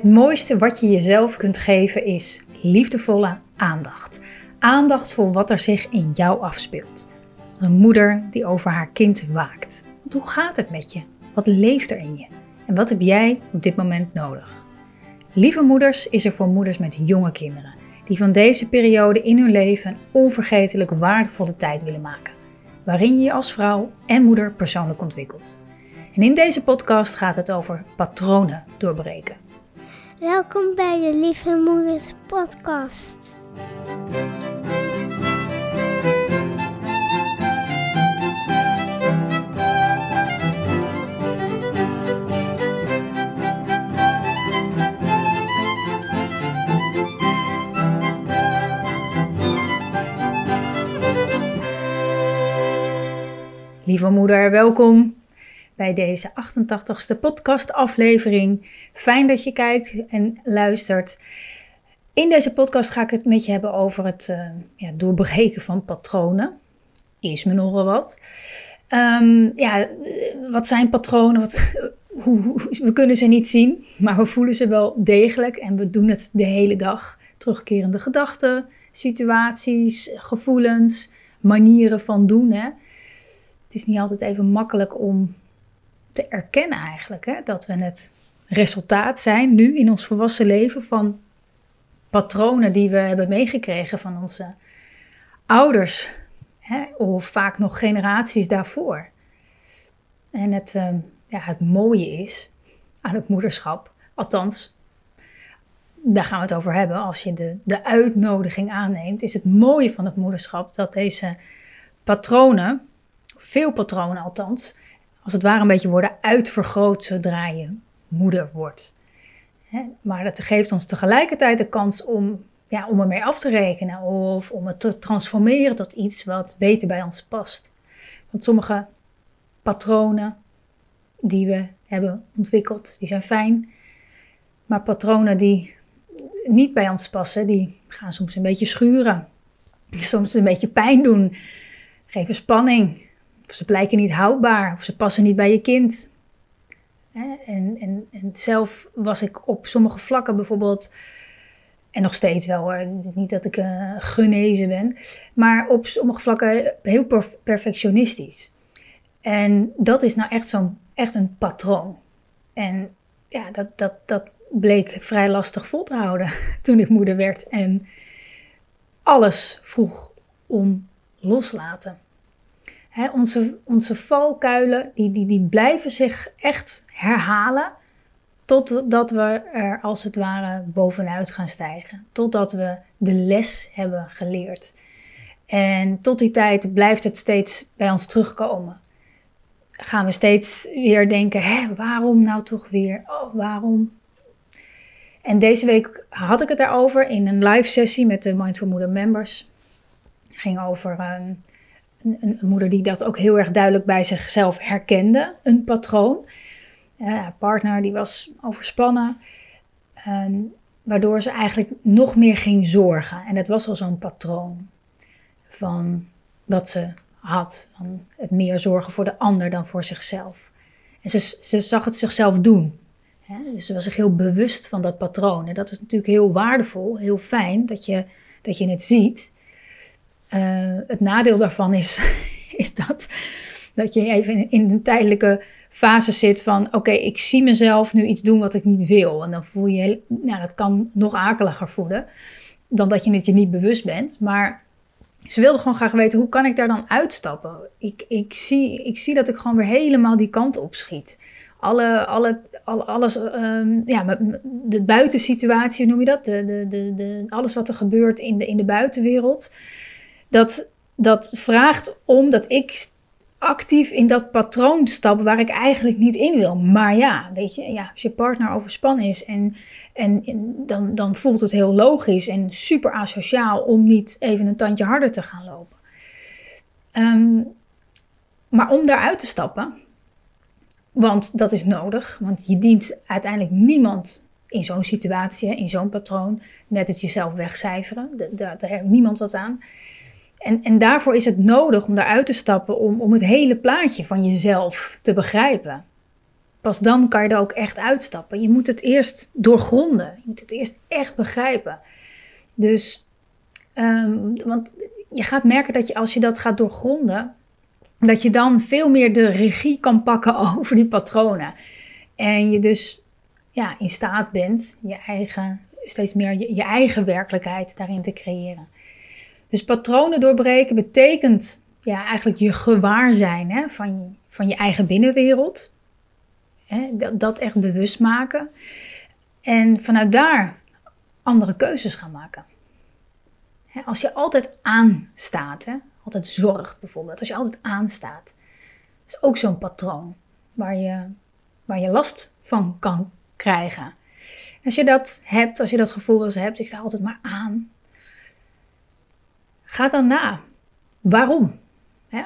Het mooiste wat je jezelf kunt geven is liefdevolle aandacht. Aandacht voor wat er zich in jou afspeelt. Een moeder die over haar kind waakt. Want hoe gaat het met je? Wat leeft er in je? En wat heb jij op dit moment nodig? Lieve Moeders is er voor moeders met jonge kinderen, die van deze periode in hun leven een onvergetelijk waardevolle tijd willen maken, waarin je je als vrouw en moeder persoonlijk ontwikkelt. En in deze podcast gaat het over patronen doorbreken. Welkom bij de Lieve Moeders Podcast. Lieve moeder, welkom bij deze 88ste podcast-aflevering. Fijn dat je kijkt en luistert. In deze podcast ga ik het met je hebben over het uh, ja, doorbreken van patronen. Is me nogal wat. Um, ja, wat zijn patronen? Wat, hoe, we kunnen ze niet zien, maar we voelen ze wel degelijk en we doen het de hele dag. Terugkerende gedachten, situaties, gevoelens, manieren van doen. Hè. Het is niet altijd even makkelijk om te erkennen eigenlijk. Hè? Dat we het resultaat zijn nu in ons volwassen leven van patronen die we hebben meegekregen van onze ouders. Hè? Of vaak nog generaties daarvoor. En het, uh, ja, het mooie is aan het moederschap, althans, daar gaan we het over hebben als je de, de uitnodiging aanneemt, is het mooie van het moederschap dat deze patronen, veel patronen althans, als het ware een beetje worden uitvergroot zodra je moeder wordt. Maar dat geeft ons tegelijkertijd de kans om, ja, om ermee af te rekenen of om het te transformeren tot iets wat beter bij ons past. Want sommige patronen die we hebben ontwikkeld, die zijn fijn. Maar patronen die niet bij ons passen, die gaan soms een beetje schuren. Soms een beetje pijn doen, geven spanning. Of ze blijken niet houdbaar, of ze passen niet bij je kind. En, en, en zelf was ik op sommige vlakken bijvoorbeeld, en nog steeds wel hoor, niet dat ik uh, genezen ben, maar op sommige vlakken heel perfectionistisch. En dat is nou echt, zo'n, echt een patroon. En ja, dat, dat, dat bleek vrij lastig vol te houden toen ik moeder werd en alles vroeg om loslaten onze, onze valkuilen, die, die, die blijven zich echt herhalen. Totdat we er als het ware bovenuit gaan stijgen. Totdat we de les hebben geleerd. En tot die tijd blijft het steeds bij ons terugkomen. Gaan we steeds weer denken: hè, waarom nou toch weer? Oh, waarom? En deze week had ik het daarover in een live sessie met de Mindful Moeder members. Het ging over ehm, een, moeder die dat ook heel erg duidelijk bij zichzelf herkende, een patroon. haar partner die was overspannen, ehm, waardoor ze eigenlijk nog meer ging zorgen. En dat was al zo'n patroon van wat ze had, het meer zorgen voor de ander dan voor zichzelf. En ze, ze zag het zichzelf doen. dus ze was zich heel bewust van dat patroon. En dat is natuurlijk heel waardevol, heel fijn dat je, dat je het ziet. Uh, het nadeel daarvan is, is dat, dat je even in, een tijdelijke fase zit van: oké, ik zie mezelf nu iets doen wat ik niet wil. En dan voel je, nou, dat kan nog akeliger voelen dan dat je het je niet bewust bent. Maar ze wilde gewoon graag weten: hoe kan ik daar dan uitstappen? Ik, ik, zie, ik zie dat ik gewoon weer helemaal die kant op schiet. Alle, alle, alle, alles, um, ja, de buitensituatie, noem je dat? De, de, de, alles wat er gebeurt in de, in de buitenwereld dat, dat vraagt om dat ik actief in dat patroon stap waar ik eigenlijk niet in wil. Maar ja, weet je, ja, als je partner overspannen is en, en, dan, dan voelt het heel logisch en super asociaal om niet even een tandje harder te gaan lopen. Um, maar om daaruit te stappen, want dat is nodig, want je dient uiteindelijk niemand in zo'n situatie, in zo'n patroon, met het jezelf wegcijferen. Daar, daar heeft niemand wat aan. En, en daarvoor is het nodig om daaruit te stappen om, om het hele plaatje van jezelf te begrijpen. pas dan kan je er ook echt uitstappen. Je moet het eerst doorgronden. Je moet het eerst echt begrijpen. Dus, ehm, want je gaat merken dat je als je dat gaat doorgronden, dat je dan veel meer de regie kan pakken over die patronen. En je dus ja, in staat bent je eigen, steeds meer je, je eigen werkelijkheid daarin te creëren. Dus patronen doorbreken betekent ja, eigenlijk je gewaar zijn hè, van, van je eigen binnenwereld. Hè, dat, echt bewust maken. En vanuit daar andere keuzes gaan maken. Hè, als je altijd aanstaat, hè, altijd zorgt bijvoorbeeld, als je altijd aanstaat, is ook zo'n patroon waar je, waar je last van kan krijgen. Als je dat hebt, als je dat gevoel als hebt, ik sta altijd maar aan, ga dan na. Waarom?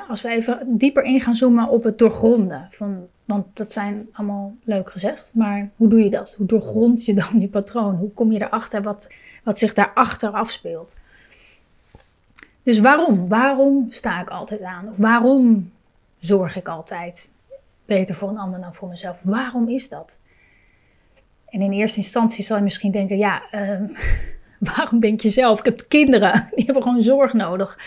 als we even dieper in gaan zoomen op het doorgronden. Van, want dat zijn allemaal leuk gezegd. Maar hoe doe je dat? Hoe doorgrond je dan je patroon? Hoe kom je erachter wat, wat zich daarachter afspeelt? Dus waarom? Waarom sta ik altijd aan? Of waarom zorg ik altijd beter voor een ander dan voor mezelf? Waarom is dat? En in eerste instantie zal je misschien denken: ja, uh, waarom denk je zelf? Ik heb kinderen, die hebben gewoon zorg nodig.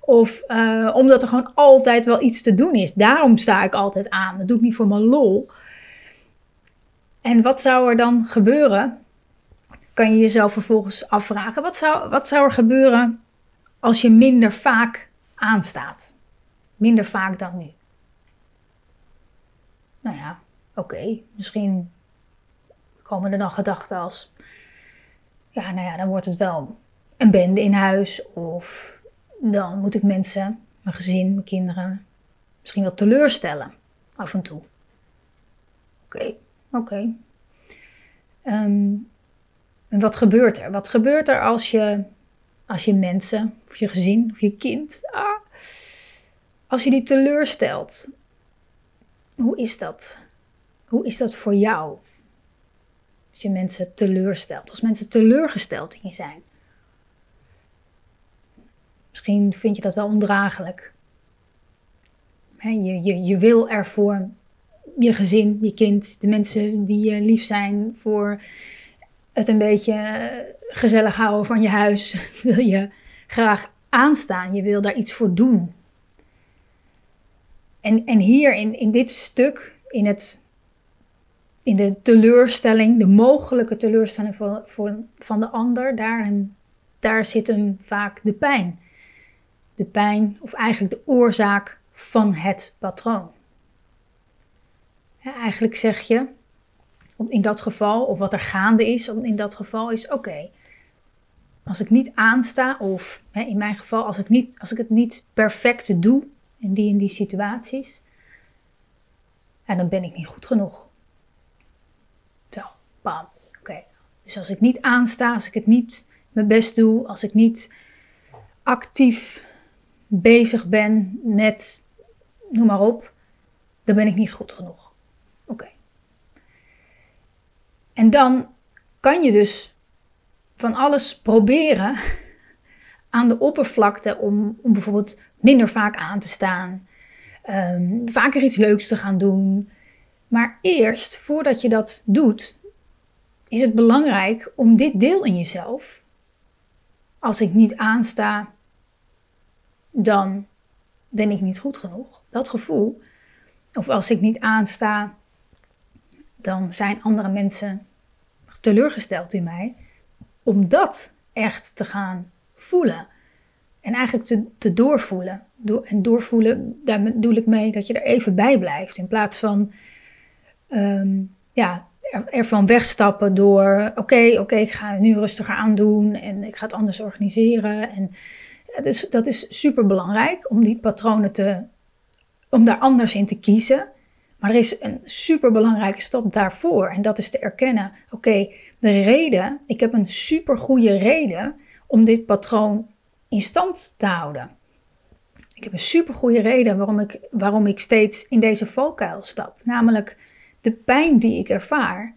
Of uh, omdat er gewoon altijd wel iets te doen is. Daarom sta ik altijd aan. Dat doe ik niet voor mijn lol. En wat zou er dan gebeuren? Kan je jezelf vervolgens afvragen: wat zou, wat zou er gebeuren als je minder vaak aanstaat? Minder vaak dan nu. Nou ja, oké. Misschien komen er dan gedachten als: ja, nou ja, dan wordt het wel een bende in huis. Of dan moet ik mensen, mijn gezin, mijn kinderen, misschien wel teleurstellen. Af en toe. Oké, oké. Ehm, en wat gebeurt er? Wat gebeurt er als je, als je mensen, of je gezin, of je kind, ah, als je die teleurstelt? Hoe is dat? Hoe is dat voor jou? Je mensen teleurstelt, als mensen teleurgesteld in je zijn. Misschien vind je dat wel ondraaglijk. je, je, je wil ervoor je gezin, je kind, de mensen die je lief zijn, voor het een beetje gezellig houden van je huis, wil je graag aanstaan. Je wil daar iets voor doen. En, en hier in, in dit stuk, in, het, in de teleurstelling, de mogelijke teleurstelling voor, van de ander, daar, daar zit hem vaak de pijn de pijn of eigenlijk de oorzaak van het patroon. eigenlijk zeg je in dat geval, of wat er gaande is in dat geval, is oké. als ik niet aansta, of in mijn geval, als ik, niet, als ik het niet perfect doe in die en die situaties, en dan ben ik niet goed genoeg. Oké. Dus als ik niet aansta, als ik het niet mijn best doe, als ik niet actief bezig ben met, noem maar op, dan ben ik niet goed genoeg. Oké. En dan kan je dus van alles proberen aan de oppervlakte om, om bijvoorbeeld minder vaak aan te staan, um, vaker iets leuks te gaan doen. Maar eerst, voordat je dat doet, is het belangrijk om dit deel in jezelf, als ik niet aansta, dan ben ik niet goed genoeg. Dat gevoel. Of als ik niet aansta, dan zijn andere mensen teleurgesteld in mij. Om dat echt te gaan voelen. En eigenlijk te, te doorvoelen. en doorvoelen, daar bedoel ik mee dat je er even bij blijft. In plaats van um, ja, ervan wegstappen door: oké, oké, ik ga nu rustiger aandoen en ik ga het anders organiseren. En is, dat is super belangrijk om die patronen te, om daar anders in te kiezen. Maar er is een super belangrijke stap daarvoor en dat is te erkennen: oké, de reden, ik heb een super goede reden om dit patroon in stand te houden. Ik heb een super goede reden waarom ik, waarom ik steeds in deze valkuil stap, namelijk de pijn die ik ervaar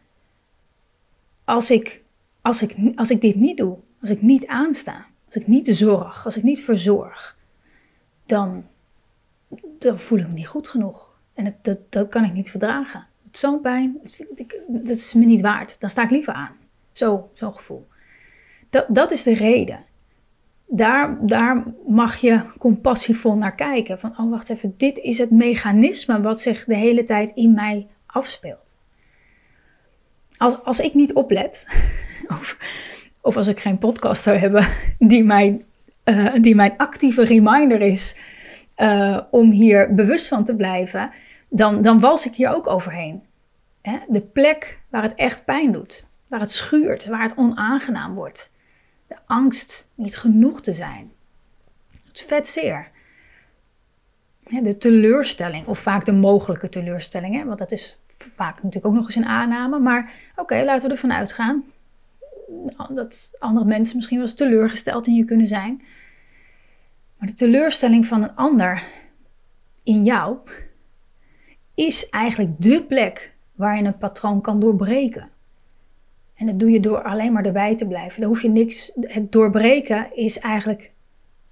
als ik, als ik, als ik dit niet doe, als ik niet aansta. Als ik niet zorg, als ik niet verzorg, dan, dan voel ik me niet goed genoeg. En dat, dat, dat kan ik niet verdragen. zo'n pijn. Dat, ik, dat is me niet waard. Dan sta ik liever aan. Zo, zo'n gevoel. Dat, dat is de reden. Daar, daar mag je compassievol naar kijken. Van, oh wacht even, dit is het mechanisme wat zich de hele tijd in mij afspeelt. Als, als ik niet oplet, of, of als ik geen podcast zou hebben die mijn, uh, die mijn actieve reminder is uh, om hier bewust van te blijven, dan, dan wals ik hier ook overheen. Hè? De plek waar het echt pijn doet, waar het schuurt, waar het onaangenaam wordt. De angst niet genoeg te zijn. Het vet zeer. De teleurstelling, of vaak de mogelijke teleurstelling, hè? want dat is vaak natuurlijk ook nog eens een aanname. Maar oké, laten we ervan uitgaan dat andere mensen misschien wel eens teleurgesteld in je kunnen zijn. Maar de teleurstelling van een ander in jou is eigenlijk dé plek waar een patroon kan doorbreken. En dat doe je door alleen maar erbij te blijven. Daar hoef je niks. Het doorbreken is eigenlijk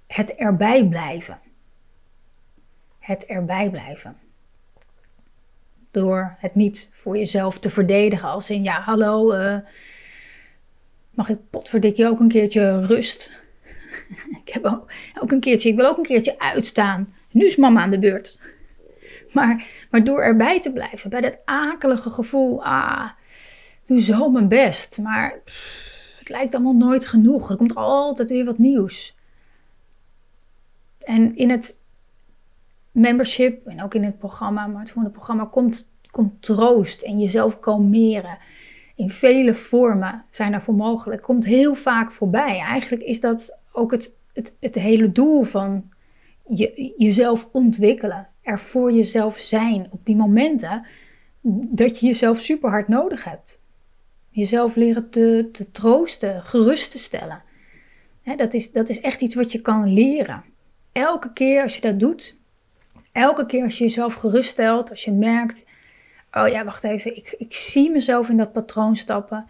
het erbij blijven. Het erbij blijven. Door het niet voor jezelf te verdedigen als in ja, hallo, uh, mag ik potverdikje ook een keertje rust? ik heb ook, ook een keertje, ik wil ook een keertje uitstaan. Nu is mama aan de beurt. Maar, maar door erbij te blijven, bij dat akelige gevoel, ah, doe zo mijn best. Maar het lijkt allemaal nooit genoeg. Er komt altijd weer wat nieuws. En in het membership en ook in het programma, maar het volgende programma komt, komt troost en jezelf kalmeren. In vele vormen zijn daarvoor mogelijk. Komt heel vaak voorbij. Eigenlijk is dat ook het, het, het hele doel van je, jezelf ontwikkelen. Er voor jezelf zijn op die momenten dat je jezelf super hard nodig hebt. Jezelf leren te, te troosten, gerust te stellen. dat, is, dat is echt iets wat je kan leren. Elke keer als je dat doet, elke keer als je jezelf geruststelt, als je merkt, oh ja, wacht even, ik, ik zie mezelf in dat patroon stappen.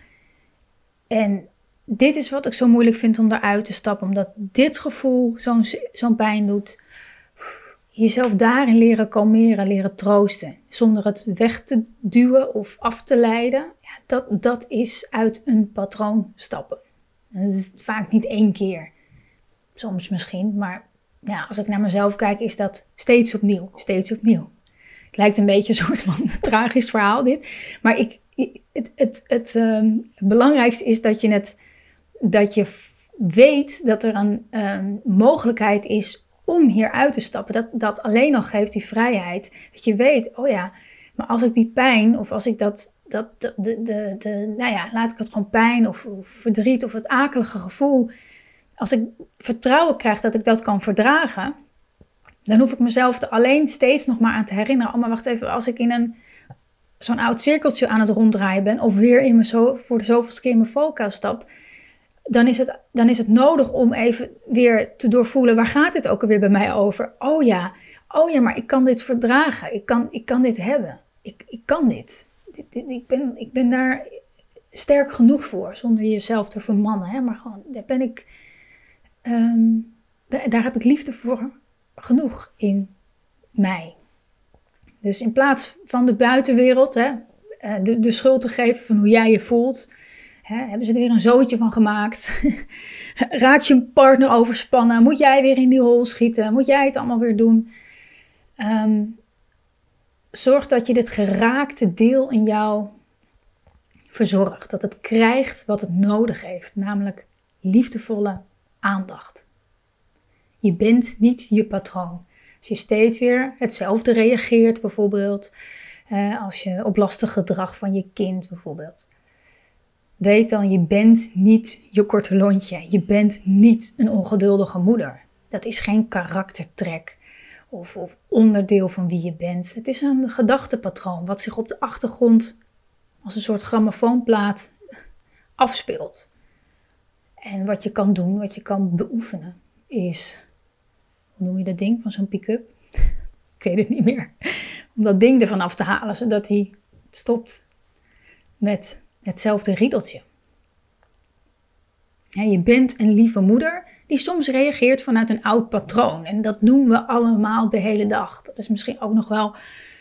En dit is wat ik zo moeilijk vind om eruit te stappen, omdat dit gevoel zo'n pijn doet. Jezelf daarin leren kalmeren, leren troosten, zonder het weg te duwen of af te leiden. Ja, dat, dat is uit een patroon stappen. En dat is vaak niet één keer. Soms misschien, maar ja, als ik naar mezelf kijk, is dat steeds opnieuw, steeds opnieuw. Het lijkt een beetje een soort van tragisch verhaal dit. Maar ik, het, het, het, um, het belangrijkste is dat je, dat je weet dat er een um, mogelijkheid is om hier uit te stappen. Dat, dat alleen al geeft die vrijheid. Dat je weet, oh ja, maar als ik die pijn of als ik dat, dat de, de, de, nou ja, laat ik het gewoon pijn of verdriet of het akelige gevoel als ik vertrouwen krijg dat ik dat kan verdragen, dan hoef ik mezelf er alleen steeds nog maar aan te herinneren. Oh, maar wacht even, als ik in een zo'n oud cirkeltje aan het ronddraaien ben, of weer in mijn zo, voor de zoveelste keer in mijn valkuil stap, dan is, het, dan is het nodig om even weer te doorvoelen, waar gaat dit ook alweer bij mij over? Oh ja, oh ja, maar ik kan dit verdragen, ik kan, ik kan dit hebben, ik, ik kan dit. ik, ben, ik ben daar sterk genoeg voor, zonder jezelf te vermannen, hè? maar gewoon, daar ben ik, ehm, daar, heb ik liefde voor genoeg in mij. Dus in plaats van de buitenwereld hè, eh, de, de schuld te geven van hoe jij je voelt, hè, hebben ze er weer een zootje van gemaakt. Raakt je partner overspannen? Moet jij weer in die hol schieten? Moet jij het allemaal weer doen? Um, zorg dat je dit geraakte deel in jou verzorgt. Dat het krijgt wat het nodig heeft, namelijk liefdevolle aandacht. Je bent niet je patroon. Als je steeds weer hetzelfde reageert, bijvoorbeeld, als je op lastig gedrag van je kind bijvoorbeeld. Weet dan, je bent niet je korte lontje. Je bent niet een ongeduldige moeder. Dat is geen karaktertrek of, of onderdeel van wie je bent. Het is een gedachtepatroon wat zich op de achtergrond als een soort grammofoonplaat afspeelt. En wat je kan doen, wat je kan beoefenen, is hoe noem je dat ding van zo'n pick-up? Ik weet het niet meer. Om dat ding ervan af te halen, zodat hij stopt met hetzelfde riedeltje. Je bent een lieve moeder die soms reageert vanuit een oud patroon. En dat doen we allemaal de hele dag. Dat is misschien ook nog wel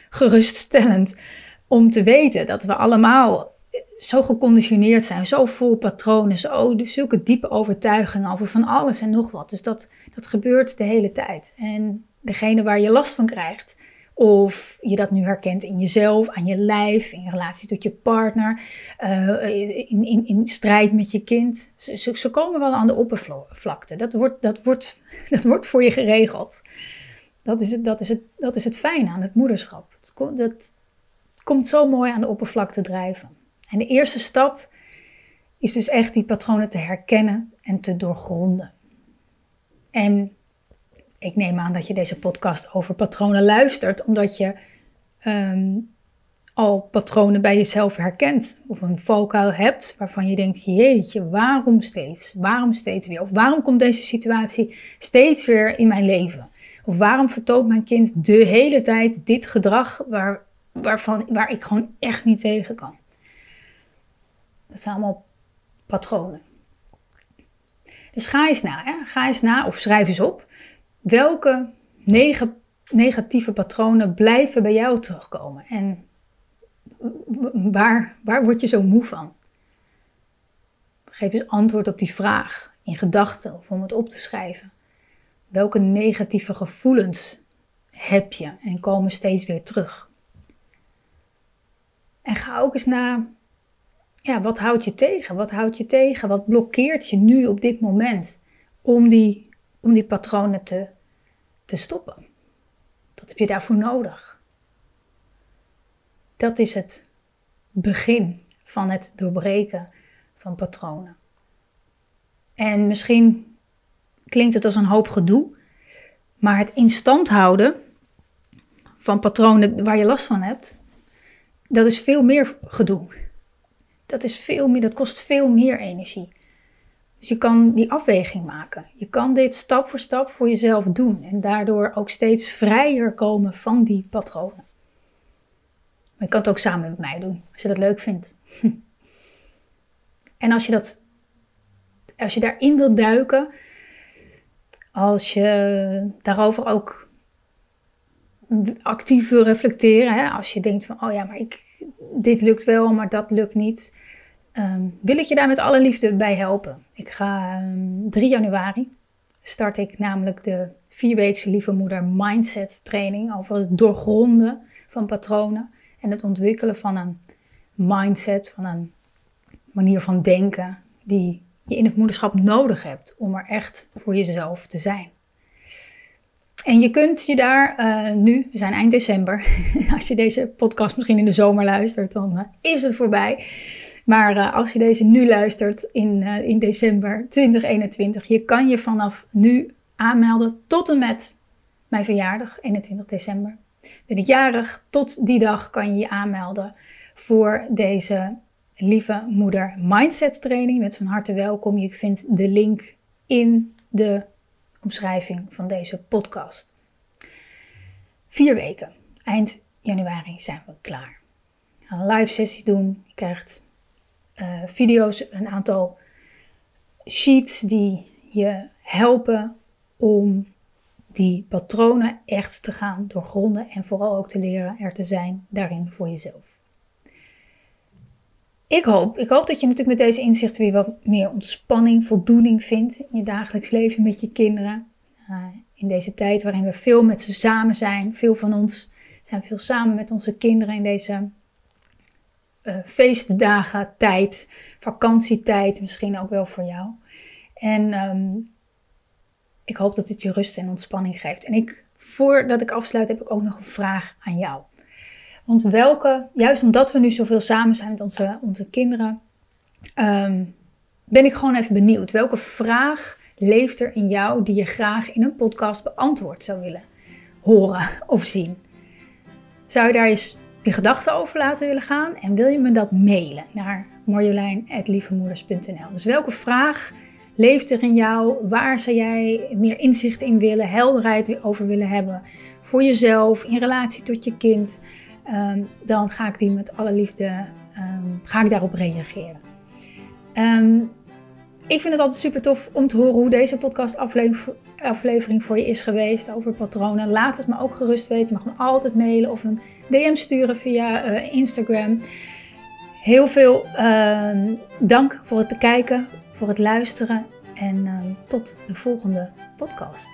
geruststellend om te weten dat we allemaal zo geconditioneerd zijn, zo vol patronen, zo, zulke diepe overtuigingen over van alles en nog wat. Dus dat, dat gebeurt de hele tijd. En degene waar je last van krijgt, of je dat nu herkent in jezelf, aan je lijf, in relatie tot je partner, uh, in, in, in strijd met je kind. Ze, ze, komen wel aan de oppervlakte. Dat wordt, dat, wordt, dat wordt voor je geregeld. Dat is, het, dat, is het, dat is het fijne aan het moederschap. Het, dat komt zo mooi aan de oppervlakte drijven. En de eerste stap is dus echt die patronen te herkennen en te doorgronden. En ik neem aan dat je deze podcast over patronen luistert, omdat je ehm, al patronen bij jezelf herkent. Of een valkuil hebt waarvan je denkt: jeetje, waarom steeds? Waarom steeds weer? Of waarom komt deze situatie steeds weer in mijn leven? Of waarom vertoont mijn kind de hele tijd dit gedrag waar, waarvan, waar ik gewoon echt niet tegen kan? Dat zijn allemaal patronen. Dus ga eens na, hè? ga eens na of schrijf eens op. Welke negatieve patronen blijven bij jou terugkomen? En waar, waar word je zo moe van? Geef eens antwoord op die vraag in gedachten of om het op te schrijven. Welke negatieve gevoelens heb je en komen steeds weer terug? En ga ook eens na, ja, wat houdt je tegen? Wat houdt je tegen? Wat blokkeert je nu op dit moment om die, om die patronen te, te stoppen? Wat heb je daarvoor nodig? Dat is het begin van het doorbreken van patronen. En misschien klinkt het als een hoop gedoe, maar het in stand houden van patronen waar je last van hebt, dat is veel meer gedoe. Dat, is veel meer, dat kost veel meer energie. Dus je kan die afweging maken. Je kan dit stap voor stap voor jezelf doen en daardoor ook steeds vrijer komen van die patronen. Je kan het ook samen met mij doen, als je dat leuk vindt. En als je, dat, als je daarin wilt duiken, als je daarover ook actief wil reflecteren, hè? als je denkt van, oh ja, maar ik, dit lukt wel, maar dat lukt niet, um, wil ik je daar met alle liefde bij helpen. Ik ga um, ehm, 3 januari start ik namelijk de vierweekse lieve moeder mindset training over het doorgronden van patronen en het ontwikkelen van een mindset, van een manier van denken die je in het moederschap nodig hebt om er echt voor jezelf te zijn. En je kunt je daar uh, nu, we zijn eind december, als je deze podcast misschien in de zomer luistert, dan uh, is het voorbij. Maar uh, als je deze nu luistert in, in december 2021, je kan je vanaf nu aanmelden tot en met mijn verjaardag, 21 december. Ben ik jarig, tot die dag kan je je aanmelden voor deze lieve moeder mindset training. Met van harte welkom. Je vindt de link in de omschrijving van deze podcast. Vier weken. Eind januari zijn we klaar. Live sessie doen. Je krijgt uh, video's, een aantal sheets die je helpen om die patronen echt te gaan doorgronden en vooral ook te leren er te zijn daarin voor jezelf. Ik hoop, ik hoop dat je natuurlijk met deze inzichten weer wat meer ontspanning, voldoening vindt in je dagelijks leven met je kinderen. Uh, in deze tijd waarin we veel met ze samen zijn. Veel van ons zijn veel samen met onze kinderen in deze uh, feestdagen, tijd, vakantietijd, misschien ook wel voor jou. En um, ik hoop dat het je rust en ontspanning geeft. En ik, voordat ik afsluit, heb ik ook nog een vraag aan jou. Want welke, juist omdat we nu zoveel samen zijn met onze, onze kinderen, um, ben ik gewoon even benieuwd. Welke vraag leeft er in jou die je graag in een podcast beantwoord zou willen horen of zien? Zou je daar eens je gedachten over laten willen gaan? En wil je me dat mailen naar marjolein.lievemoeders.nl Dus welke vraag leeft er in jou? Waar zou jij meer inzicht in willen, helderheid over willen hebben? Voor jezelf, in relatie tot je kind? Um, dan ga ik die met alle liefde um, ga ik daarop reageren. Um, ik vind het altijd super tof om te horen hoe deze podcast aflevering voor je is geweest over patronen. Laat het me ook gerust weten. Je mag me altijd mailen of een DM sturen via uh, Instagram. Heel veel uh, dank voor het kijken, voor het luisteren en uh, tot de volgende podcast.